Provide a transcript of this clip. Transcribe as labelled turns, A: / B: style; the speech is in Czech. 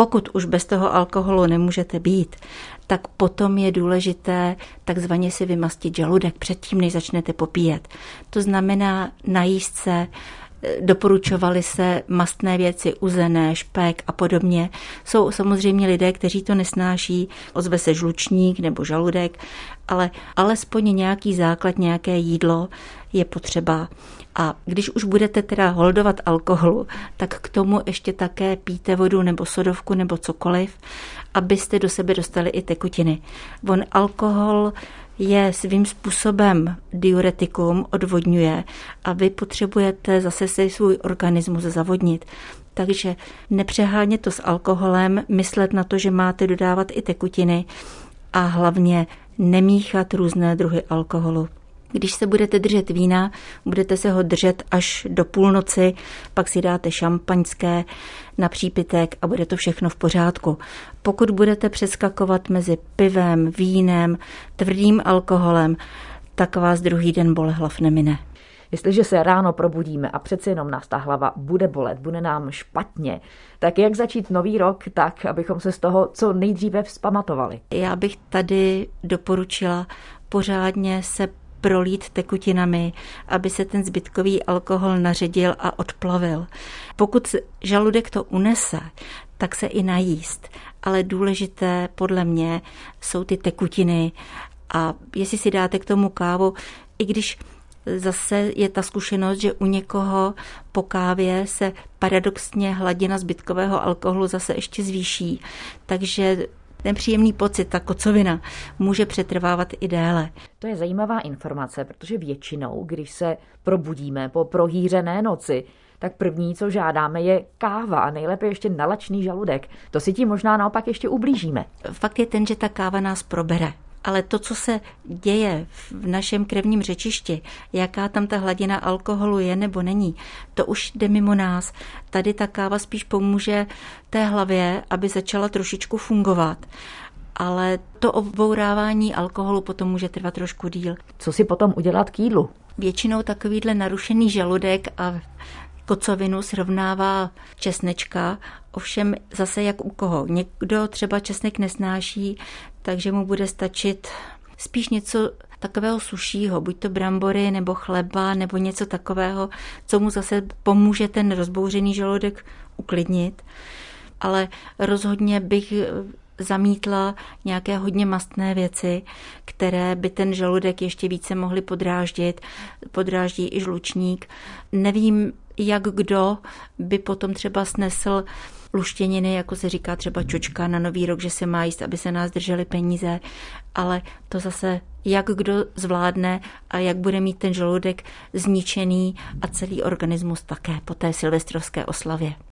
A: Pokud už bez toho alkoholu nemůžete být, tak potom je důležité takzvaně si vymastit žaludek předtím, než začnete popíjet. To znamená najíst se doporučovaly se mastné věci, uzené, špek a podobně. Jsou samozřejmě lidé, kteří to nesnáší, ozve se žlučník nebo žaludek, ale alespoň nějaký základ, nějaké jídlo je potřeba. A když už budete teda holdovat alkoholu, tak k tomu ještě také píte vodu nebo sodovku nebo cokoliv, abyste do sebe dostali i tekutiny. On alkohol je svým způsobem diuretikum, odvodňuje a vy potřebujete zase se svůj organismus zavodnit. Takže nepřehánět to s alkoholem, myslet na to, že máte dodávat i tekutiny a hlavně nemíchat různé druhy alkoholu. Když se budete držet vína, budete se ho držet až do půlnoci, pak si dáte šampaňské na přípitek a bude to všechno v pořádku. Pokud budete přeskakovat mezi pivem, vínem, tvrdým alkoholem, tak vás druhý den bolehlav nemine.
B: Jestliže se ráno probudíme a přeci jenom nás ta hlava bude bolet, bude nám špatně, tak jak začít nový rok tak, abychom se z toho co nejdříve vzpamatovali?
A: Já bych tady doporučila pořádně se prolít tekutinami, aby se ten zbytkový alkohol naředil a odplavil. Pokud žaludek to unese, tak se i najíst. Ale důležité podle mě jsou ty tekutiny a jestli si dáte k tomu kávu, i když zase je ta zkušenost, že u někoho po kávě se paradoxně hladina zbytkového alkoholu zase ještě zvýší. Takže ten příjemný pocit, ta kocovina, může přetrvávat i déle.
B: To je zajímavá informace, protože většinou, když se probudíme po prohýřené noci, tak první, co žádáme, je káva a nejlépe ještě nalačný žaludek. To si tím možná naopak ještě ublížíme.
A: Fakt je ten, že ta káva nás probere ale to, co se děje v našem krevním řečišti, jaká tam ta hladina alkoholu je nebo není, to už jde mimo nás. Tady ta káva spíš pomůže té hlavě, aby začala trošičku fungovat. Ale to obvourávání alkoholu potom může trvat trošku díl.
B: Co si potom udělat k jídlu?
A: Většinou takovýhle narušený žaludek a kocovinu srovnává česnečka, ovšem zase jak u koho. Někdo třeba česnek nesnáší, takže mu bude stačit spíš něco takového sušího, buď to brambory nebo chleba nebo něco takového, co mu zase pomůže ten rozbouřený žaludek uklidnit. Ale rozhodně bych zamítla nějaké hodně mastné věci, které by ten žaludek ještě více mohly podráždit. Podráždí i žlučník. Nevím, jak kdo by potom třeba snesl luštěniny, jako se říká třeba čočka na nový rok, že se má jíst, aby se nás drželi peníze, ale to zase jak kdo zvládne a jak bude mít ten žaludek zničený a celý organismus také po té silvestrovské oslavě.